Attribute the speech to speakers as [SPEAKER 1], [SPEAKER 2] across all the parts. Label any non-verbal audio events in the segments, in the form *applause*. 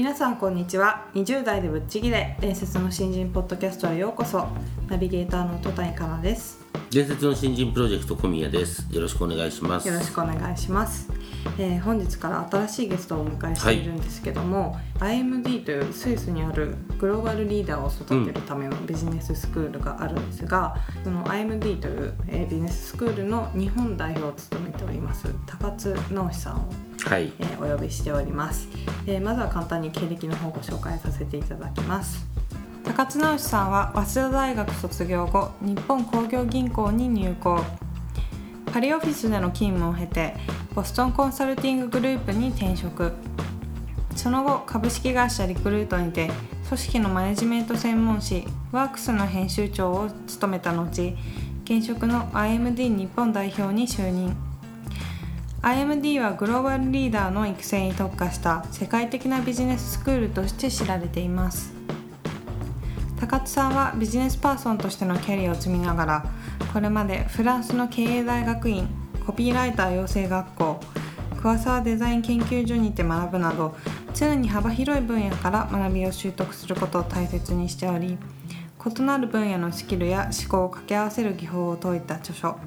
[SPEAKER 1] 皆さんこんにちは。20代でぶっちぎれ。伝説の新人ポッドキャストへようこそ。ナビゲーターの戸谷香奈です。
[SPEAKER 2] 伝説の新人プロジェクト小宮です。よろしくお願いします。
[SPEAKER 1] よろしくお願いします。えー、本日から新しいゲストをお迎えしているんですけども、はい、IMD というスイスにあるグローバルリーダーを育てるためのビジネススクールがあるんですが、うん、その IMD という、えー、ビジネススクールの日本代表を務めております高津直さんを、はい。えー、お呼びしております、えー、まずは簡単に経歴の方をご紹介させていただきます高津直さんは早稲田大学卒業後日本工業銀行に入行。パリオフィスでの勤務を経てボストンコンサルティンググループに転職。その後株式会社リクルートにて組織のマネジメント専門誌ワークスの編集長を務めた後現職の IMD 日本代表に就任。IMD はグローバルリーダーの育成に特化した世界的なビジネススクールとして知られています。高津さんはビジネスパーソンとしてのキャリアを積みながらこれまでフランスの経営大学院コピーライター養成学校桑沢デザイン研究所にて学ぶなど常に幅広い分野から学びを習得することを大切にしており異なる分野のスキルや思考を掛け合わせる技法を説いた著書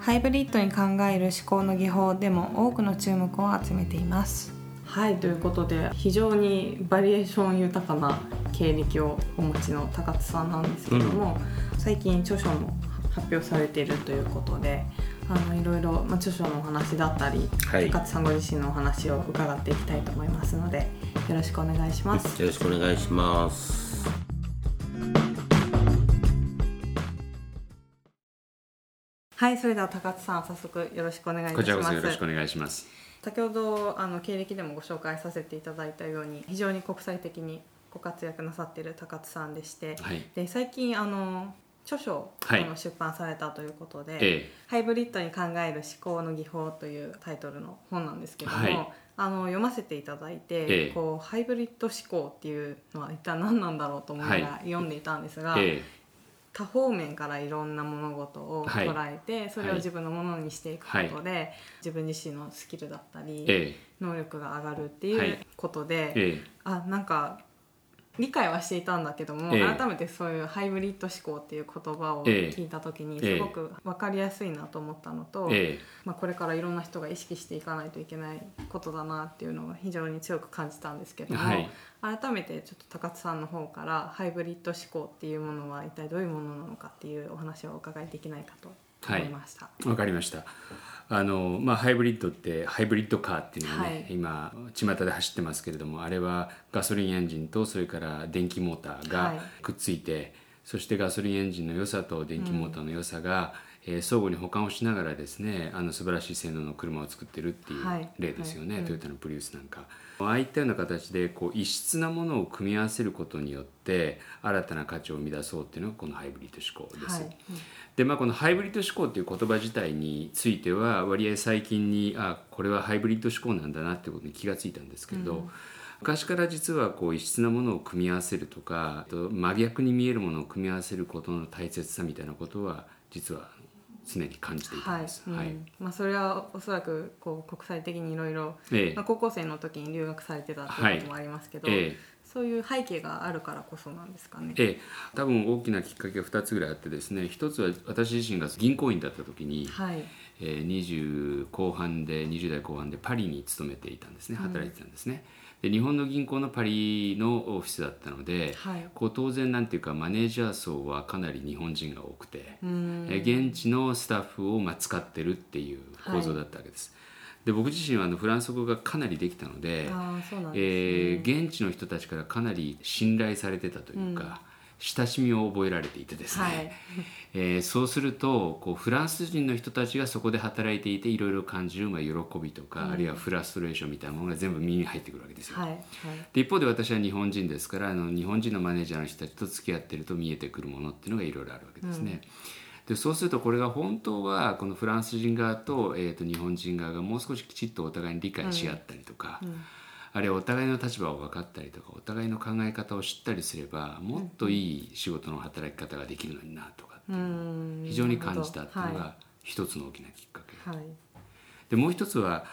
[SPEAKER 1] ハイブリッドに考える思考の技法でも多くの注目を集めています。はいということで非常にバリエーション豊かな経歴をお持ちの高津さんなんですけども、うん、最近著書も発表されているということであのいろいろ、まあ、著書のお話だったり、はい、高津さんご自身のお話を伺っていきたいと思いますのでよろしくお願いします。
[SPEAKER 2] よろしくお願いします。
[SPEAKER 1] はいそれでは高津さん早速よろしくお願いします。
[SPEAKER 3] こちらこそよろしくお願いします
[SPEAKER 1] 先ほどあの経歴でもご紹介させていただいたように非常に国際的にご活躍なさっている高津さんでして、はい、で最近あの著書を、はい、出版されたということで、ええ、ハイブリッドに考える思考の技法」というタイトルの本なんですけども、はい、あの読ませていただいて、え、こうハイブリッド思考っていうのは一体何なんだろうと思いながら読んでいたんですが、多方面からいろんな物事を捉えて、はい、それを自分のものにしていくことで、はい、自分自身のスキルだったり、え能力が上がるっていうことで、え。あなんか理解はしていたんだけども、改めてそういうハイブリッド思考っていう言葉を聞いた時にすごく分かりやすいなと思ったのと、まあ、これからいろんな人が意識していかないといけないことだなっていうのが非常に強く感じたんですけども、はい、改めてちょっと高津さんの方からハイブリッド思考っていうものは一体どういうものなのかっていうお話をお伺いできないかと思いました。
[SPEAKER 3] わ、かりました。あのまあ、ハイブリッドってハイブリッドカーっていうのはね、はい、今巷で走ってますけれどもあれはガソリンエンジンとそれから電気モーターがくっついて、はい、そしてガソリンエンジンの良さと電気モーターの良さが、うん、えー、相互に補完をしながらですねあの素晴らしい性能の車を作ってるっていう例ですよね、はい、トヨタのプリウスなんか。ああいったような形でこう異質なものを組み合わせることによって新たな価値を生み出そうっていうのがこのハイブリッド思考です。はい。でまあこのハイブリッド思考っていう言葉自体については割合最近にあこれはハイブリッド思考なんだなってことに気がついたんですけれど、うん、昔から実はこう異質なものを組み合わせるとかと真逆に見えるものを組み合わせることの大切さみたいなことは実は常に感じていたんです。はい、はい、
[SPEAKER 1] まあそれはおそらくこう国際的にいろいろ、まあ高校生の時に留学されてたっていうこともありますけど、はいええ、そういう背景があるからこそなんですかね。
[SPEAKER 3] ええ、多分大きなきっかけが2つぐらいあってですね一つは私自身が銀行員だった時に、はい。えー、20後半で20代後半でパリに勤めていたんですね働いてたんですね。うん、で日本の銀行のパリのオフィスだったので、はい、こう当然なんていうかマネージャー層はかなり日本人が多くて、え現地のスタッフをまあ使ってるっていう構造だったわけです。はいで僕自身はあのフランス語がかなりできたので、ね、えー、現地の人たちからかなり信頼されてたというか、うん、親しみを覚えられていてですね、はい、*laughs* えー、そうするとこうフランス人の人たちがそこで働いていていろいろ感じる、まあ、喜びとか、うん、あるいはフラストレーションみたいなものが全部耳に入ってくるわけですよ。はいはい、で一方で私は日本人ですからあの日本人のマネージャーの人たちと付き合ってると見えてくるものっていうのがいろいろあるわけですね。うん、でそうするとこれが本当はこのフランス人側と,、えー、と日本人側がもう少しきちっとお互いに理解し合ったりとか、うんあるいはお互いの立場を分かったりとかお互いの考え方を知ったりすればもっといい仕事の働き方ができるのになとか非常に感じたっていうのが一つの大きなきっかけ。はい、でもう一つは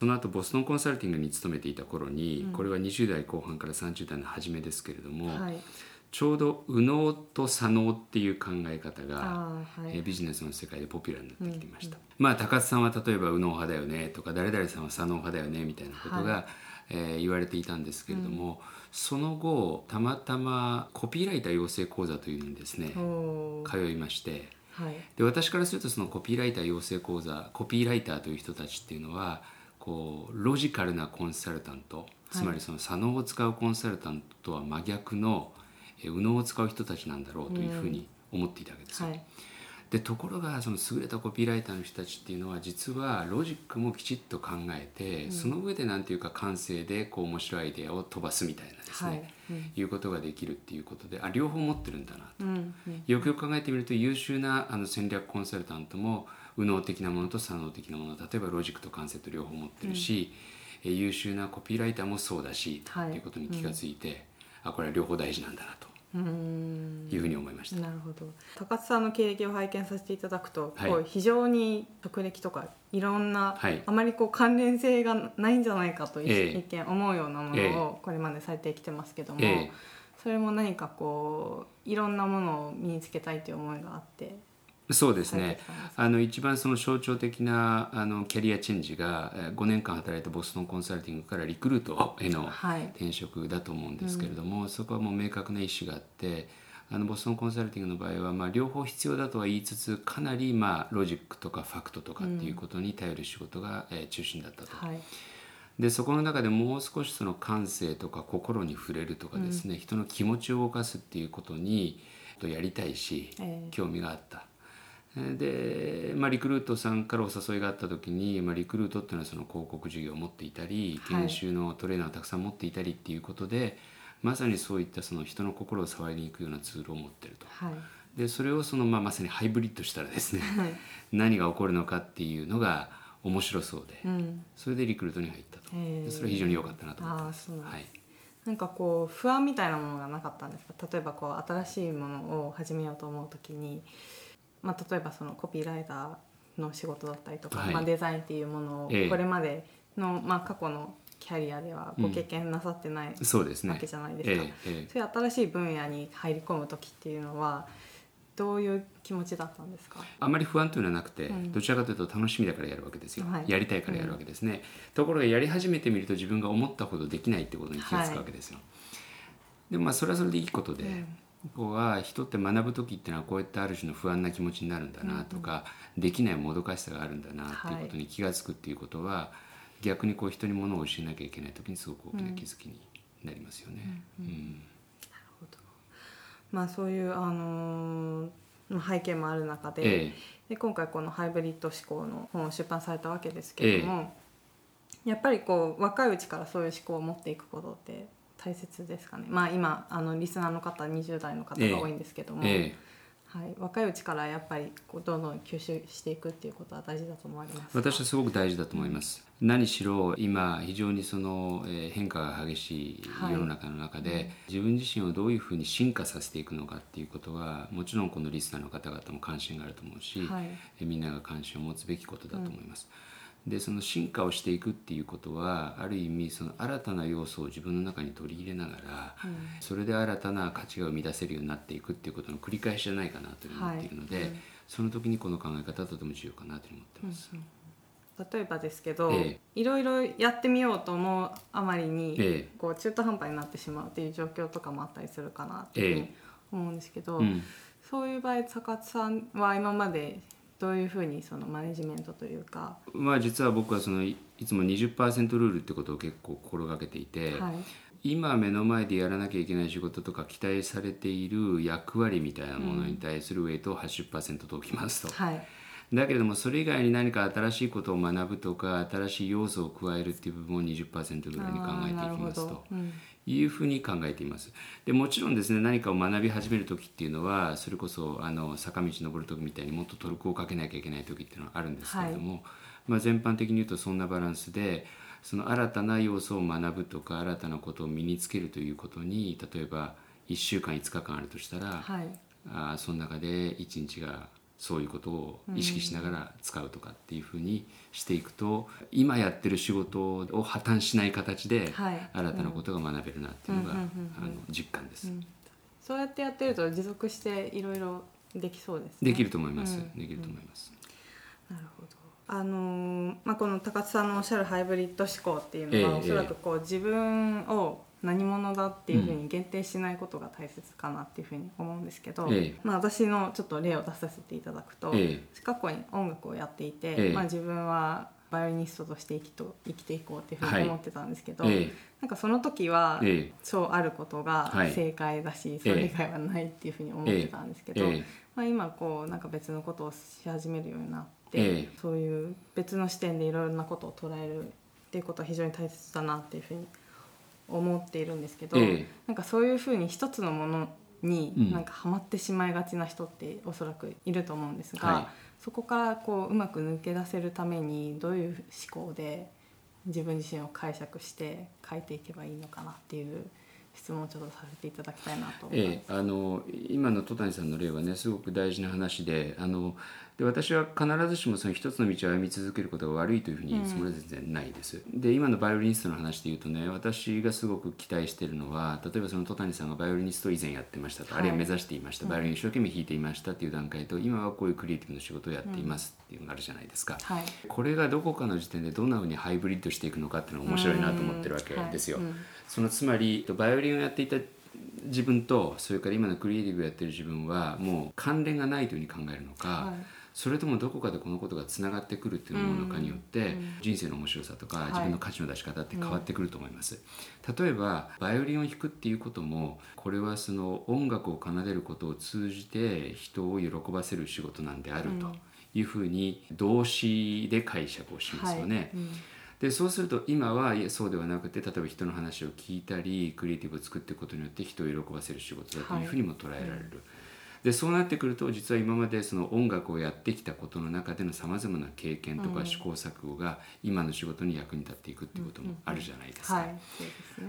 [SPEAKER 3] その後ボストンコンサルティングに勤めていた頃に、これは20代後半から30代の初めですけれども、はい、ちょうど右脳と左脳っていう考え方が、はい、えビジネスの世界でポピュラーになってきていました、うん、まあ高津さんは例えば右脳派だよねとか誰々さんは左脳派だよねみたいなことが、えー、言われていたんですけれども、うん、その後たまたまコピーライター養成講座というのにですね通いまして、はい、で私からするとそのコピーライター養成講座コピーライターという人たちっていうのはこうロジカルなコンサルタントつまりその左脳を使うコンサルタントとは真逆の右脳を使う人たちなんだろうというふうに思っていたわけですよ。はいでところがその優れたコピーライターの人たちっていうのは実はロジックもきちっと考えて、うん、その上で何ていうか感性でこう面白いアイデアを飛ばすみたいなですね、はいうん、いうことができるっていうことであ両方持ってるんだなと、うんうん、よくよく考えてみると優秀なあの戦略コンサルタントも右脳的なものと左脳的なもの例えばロジックと感性と両方持ってるし、うん、優秀なコピーライターもそうだし、はい、っていうことに気が付いて、あこれは両方大事なんだなと。いうふうに思いました。
[SPEAKER 1] なるほど。高津さんの経歴を拝見させていただくと、はい、こう非常に直歴とかいろんな、はい、あまりこう関連性がないんじゃないかと一,、見思うようなものをこれまでされてきてますけども、えー、それも何かこういろんなものを身につけたいという思いがあって
[SPEAKER 3] そうですね。あの一番その象徴的なあのキャリアチェンジが5年間働いたボストンコンサルティングからリクルートへの転職だと思うんですけれども、はいうん、そこはもう明確な意思があってあのボストンコンサルティングの場合は、まあ、両方必要だとは言いつつかなり、まあ、ロジックとかファクトとかっていうことに頼る仕事が、うん、えー、中心だったと。はい。でそこの中でもう少しその感性とか心に触れるとかですね、うん、人の気持ちを動かすっていうことにやりたいし、えー、興味があったで、まあ、リクルートさんからお誘いがあった時に、まあ、リクルートっていうのはその広告事業を持っていたり研修のトレーナーをたくさん持っていたりっていうことで、はい、まさにそういったその人の心を触りに行くようなツールを持ってると。はい。でそれをその、まあ、まさにハイブリッドしたらですね、はい、*laughs* 何が起こるのかっていうのが面白そうで、うん、それでリクルートに入ったと、えー、それは非常に良かったなと思ってます。はい、
[SPEAKER 1] なんかこう不安みたいなものがなかったんですか？例えばこう新しいものを始めようと思う時にまあ、例えばそのコピーライターの仕事だったりとか、はい、まあ、デザインっていうものをこれまでの、まあ、過去のキャリアではご経験なさってない、わけじゃないですか。そういう新しい分野に入り込む時っていうのはどういう気持ちだったんですか？
[SPEAKER 3] あまり不安というのはなくて、うん、どちらかというと楽しみだからやるわけですよ、はい、やりたいからやるわけですね、うん、ところがやり始めてみると自分が思ったほどできないってことに気が付くわけですよ、はい、でもまあそれはそれでいいことで、うんここは人って学ぶ時っていうのはこういったある種の不安な気持ちになるんだなとか、うん、できないもどかしさがあるんだなっていうことに気が付くっていうことは、はい、逆にこう人にものを教えなきゃいけない時にすごく大きな気づきになりますよね。なるほど。
[SPEAKER 1] まあそういうあのー、背景もある中でええ、で今回このハイブリッド思考の本を出版されたわけですけれども、え、やっぱりこう若いうちからそういう思考を持っていくことって大切ですかね。まあ今あのリスナーの方20代の方が多いんですけども、ええ、はい、若いうちからやっぱりこうどんどん吸収していくっていうことは大事だと思います。
[SPEAKER 3] 私はすごく大事だと思います、うん、何しろ今非常にその、えー、変化が激しい世の中の中で、はい、自分自身をどういうふうに進化させていくのかっていうことはもちろんこのリスナーの方々も関心があると思うし、はい、えみんなが関心を持つべきことだと思います、うんでその進化をしていくっていうことはある意味その新たな要素を自分の中に取り入れながら、うん、それで新たな価値が生み出せるようになっていくっていうことの繰り返しじゃないかなと思っているので、はい。うん、その時にこの考え方はとても重要かなと思ってます。うん
[SPEAKER 1] 例えばですけど、ええ、いろいろやってみようと思うあまりに、え、こう中途半端になってしまうっていう状況とかもあったりするかなって思うんですけど、そういう場合坂津さんは今までどういうふうにそのマネジメントというか？
[SPEAKER 3] まあ実は僕はそのいつも20%ルールってことを結構心がけていて、はい、今目の前でやらなきゃいけない仕事とか期待されている役割みたいなものに対するウェイトを80%と置きますと。
[SPEAKER 1] はい。
[SPEAKER 3] だけれどもそれ以外に何か新しいことを学ぶとか新しい要素を加えるっていう部分を20%ぐらいに考えていきますと。いうふうに考えています。でもちろんですね何かを学び始める時っていうのはそれこそあの坂道登る時みたいにもっとトルクをかけなきゃいけない時っていうのはあるんですけれども、はい、まあ、全般的に言うとそんなバランスでその新たな要素を学ぶとか新たなことを身につけるということに例えば1週間5日間あるとしたら、はい、あその中で1日がそういうことを意識しながら使うとかっていうふうにしていくと、今やってる仕事を破綻しない形で新たなことが学べるなっていうのが、あの実感です、うん、
[SPEAKER 1] そうやってやってると持続していろいろできそうです、ね、
[SPEAKER 3] できると思います、できると思います、
[SPEAKER 1] なるほど。あのー、まあ、この高津さんのおっしゃるハイブリッド思考っていうのは、ええ、おそらくこう自分を何者だっていうふうに限定しないことが大切かなっていうふうに思うんですけど、ええ、まあ、私のちょっと例を出させていただくと、ええ、過去に音楽をやっていて、まあ、自分はバイオリニストとして生きと生きていこうっていうふうに思ってたんですけど、はい、なんかその時は、そうあることが正解だし、それ以外はないっていうふうに思ってたんですけど、まあ、今こうなんか別のことをし始めるようになって、そういう別の視点でいろいろなことを捉えるっていうことは非常に大切だなっていうふうに思っているんですけど、ええ、なんかそういうふうに一つのものになんかハマってしまいがちな人っておそらくいると思うんですが、はい、そこからこううまく抜け出せるためにどういう思考で自分自身を解釈して書いていけばいいのかなっていう質問をちょっとさせていただきたいなと思います。え
[SPEAKER 3] え、あの今の戸谷さんの例はねすごく大事な話であので私は必ずしもその一つの道を歩み続けることが悪いというふうに言うつもりは全然ないです。うん、で今のバイオリニストの話で言うとね私がすごく期待しているのは例えばその戸谷さんがバイオリニストを以前やってましたと、はい、あるいは目指していました、バイオリン一生懸命弾いていましたっていう段階と今はこういうクリエイティブの仕事をやっていますっていうのがあるじゃないですか。はい、これがどこかの時点でどんなふうにハイブリッドしていくのかっていうのが面白いなと思ってるわけですよ。はいうん、そのつまりバイオリンをやっていた自分とそれから今のクリエイティブをやってる自分はもう関連がないというふうに考えるのか、はい、それともどこかでこのことがつながってくるっていうものかによって、人生の面白さとか自分の価値の出し方って変わってくると思います。例えばバイオリンを弾くっていうこともこれはその音楽を奏でることを通じて人を喜ばせる仕事なんであるというふうに動詞で解釈をしますよね。はいうんでそうすると今はそうではなくて例えば人の話を聞いたりクリエイティブを作っていくことによって人を喜ばせる仕事だというふうにも捉えられる。はいでそうなってくると実は今までその音楽をやってきたことの中でのさまざまな経験とか試行錯誤が今の仕事に役に立っていくっていうこともあるじゃないですか。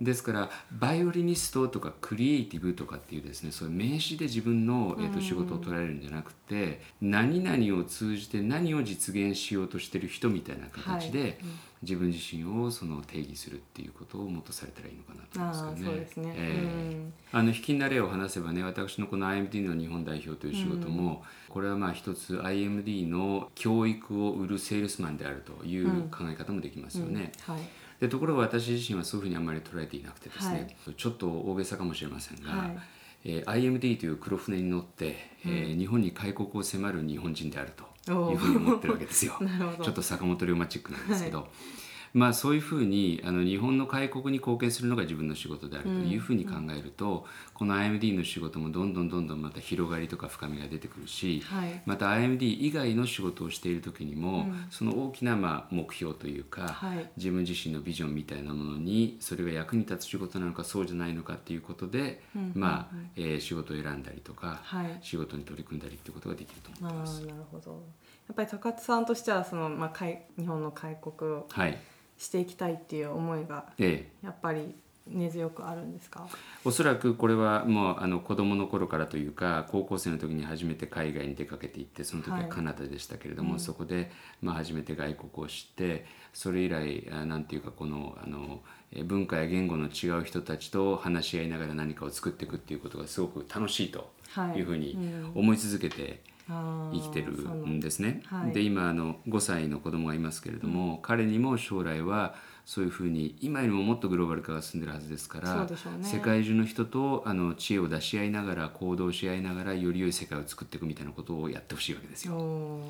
[SPEAKER 3] ですからバイオリニストとかクリエイティブとかっていうですねそういう名詞で自分の、えー、と仕事を捉えるんじゃなくて何々を通じて何を実現しようとしてる人みたいな形で、はい自分自身をその定義するっていうことをもっとされたらいいのかなと思いますけどね。そうですね、えー、あの引きな例を話せばね私のこの IMD の日本代表という仕事も、うん、これはまあ一つ IMD の教育を売るセールスマンであるという考え方もできますよね。うん、はい。でところが私自身はそういうふうにあんまり捉えていなくてですね、はい、ちょっと大げさかもしれませんが、はい。えー、IMD という黒船に乗って、えー、日本に開国を迫る日本人であるというふうに思ってるわけですよ。*laughs* *laughs* ちょっと坂本龍馬チックなんですけど。はいまあ、そういうふうにあの日本の開国に貢献するのが自分の仕事であるというふうに考えると、うん、この IMD の仕事もどんどんどんどんまた広がりとか深みが出てくるし、はい、また IMD 以外の仕事をしている時にも、うん、その大きなまあ目標というか、はい、自分自身のビジョンみたいなものにそれが役に立つ仕事なのかそうじゃないのかっていうことで、うん、まあえー、仕事を選んだりとか、はい、仕事に取り組んだりっていうことができると思ってます。
[SPEAKER 1] なるほどやっぱり高津さんとしてはその、まあ、日本の開国を、はいしていきたいっていう思いがやっぱり根強くあるんですか、ええ、
[SPEAKER 3] おそらくこれはもうあの子供の頃からというか高校生の時に初めて海外に出かけていってその時はカナダでしたけれども、はいうん、そこでまあ初めて外国を知ってそれ以来なんていうかこのあの文化や言語の違う人たちと話し合いながら何かを作っていくっていうことがすごく楽しいとい。うふうに思い続けて生きてるんですね。はい、で今あの5歳の子供がいますけれども、うん、彼にも将来はそういうふうに今よりももっとグローバル化が進んでるはずですから、ね、世界中の人とあの知恵を出し合いながら行動し合いながらより良い世界を作っていくみたいなことをやってほしいわけですよ。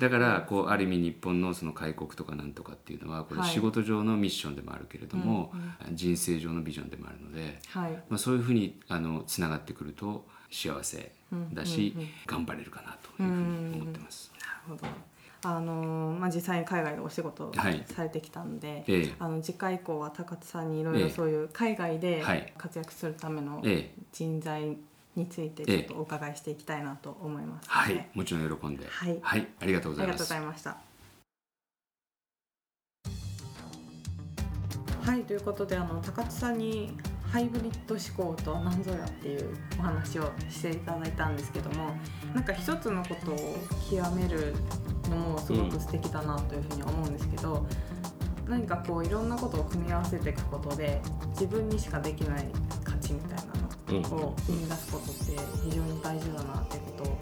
[SPEAKER 3] だからこうある意味日本のその開国とかなんとかっていうのはこれ仕事上のミッションでもあるけれども、人生上のビジョンでもあるので、
[SPEAKER 1] はい。
[SPEAKER 3] まあ、そういうふうにあのつながってくると幸せだし、頑張れるかなというふうに思ってます。
[SPEAKER 1] なるほど。あのまあ、実際に海外でお仕事
[SPEAKER 3] はい。
[SPEAKER 1] されてきたんで、
[SPEAKER 3] ええ。
[SPEAKER 1] あの次回以降は高津さんにいろい
[SPEAKER 3] ええ。
[SPEAKER 1] ろそういう海外で
[SPEAKER 3] はい。
[SPEAKER 1] 活躍するための
[SPEAKER 3] ええ。
[SPEAKER 1] 人材についてちょっとお伺いしていきたいなと思います、
[SPEAKER 3] はい、もちろん喜んで、
[SPEAKER 1] はい。
[SPEAKER 3] ありがとうございます。
[SPEAKER 1] ありがとうござい。ました。はい。ということであの高津さんにハイブリッド思考とは何ぞやっていうお話をしていただいたんですけどもなんか一つのことを極めるのもすごく素敵だなというふうに思うんですけど、何かこういろんなことを組み合わせていくことで自分にしかできない価値みたいなのを生み出すことって非常に大事だなっていうことを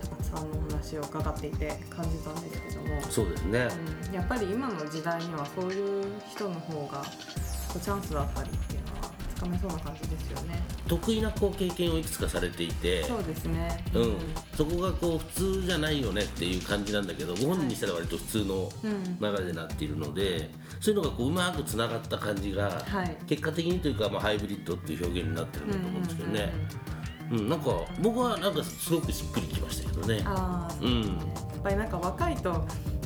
[SPEAKER 1] 高津さんのお話を伺っていて感じたんですけども。
[SPEAKER 2] そうですね、
[SPEAKER 1] うんやっぱり今の時代にはそういう人の方がチャンスだったりってかめそうな感じですよね。
[SPEAKER 2] 得意なこう経験をいくつかされていて
[SPEAKER 1] そうですね。
[SPEAKER 2] うん、そこがこう普通じゃないよねっていう感じなんだけどご本人にしたら割と普通の
[SPEAKER 1] うん。
[SPEAKER 2] 流れになっているので、そういうのがこううまくつながった感じが、
[SPEAKER 1] はい。
[SPEAKER 2] 結果的にというか、まあ、ハイブリッドっていう表現になってるんだと思うんですけどね、うんなんか僕はなんかすごくしっくりきましたけどね。
[SPEAKER 1] ああ、
[SPEAKER 2] うん。
[SPEAKER 1] やっぱりなんか若いと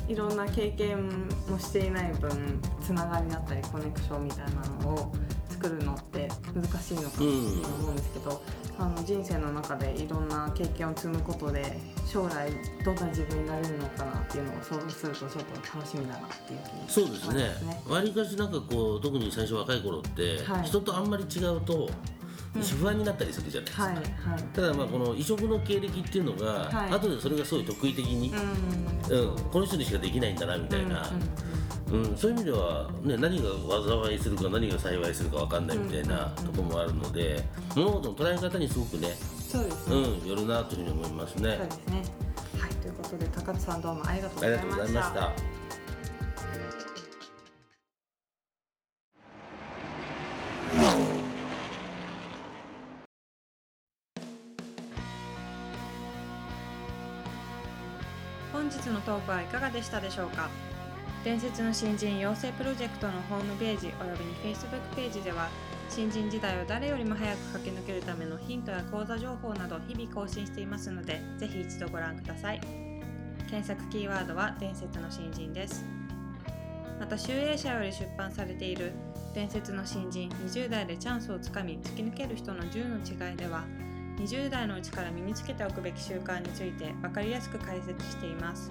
[SPEAKER 1] いろんな経験もしていない分つながりだったりコネクションみたいなのを作るのって難しいのかなと思うんですけど、あの人生の中でいろんな経験を積むことで将来どんな自分になれるのかなっていうのを想像するとちょっと楽しみだなっていう気に
[SPEAKER 2] そうですね。わりかしなんかこう特に最初若い頃って、
[SPEAKER 1] はい。
[SPEAKER 2] 人とあんまり違うと不安になったりするじゃないですか、
[SPEAKER 1] はいはい。
[SPEAKER 2] ただまあこの異色の経歴っていうのが、
[SPEAKER 1] はい。
[SPEAKER 2] 後でそれがすごい得意的に、
[SPEAKER 1] うん。
[SPEAKER 2] うんこの人にしかできないんだなみたいな、
[SPEAKER 1] うん
[SPEAKER 2] うんそういう意味では、ね、何が災いするか何が幸いするか分かんないみたいなところもあるので、物事の捉え方にすごくね、
[SPEAKER 1] そうですね。
[SPEAKER 2] うん、よるなというふうに思いますね。
[SPEAKER 1] そうですね。はい、ということで高津さんどうもありがとうございまし
[SPEAKER 2] がとうございま
[SPEAKER 1] た。
[SPEAKER 2] した。
[SPEAKER 4] 本日のトークはいかがでしたでしょうか？伝説の新人養成プロジェクトのホームページおよびに Facebook ページでは新人時代を誰よりも早く駆け抜けるためのヒントや講座情報など日々更新していますのでぜひ一度ご覧ください。検索キーワードは伝説の新人です。また集英社より出版されている伝説の新人20代でチャンスをつかみ突き抜ける人の10の違いでは20代のうちから身につけておくべき習慣について分かりやすく解説しています。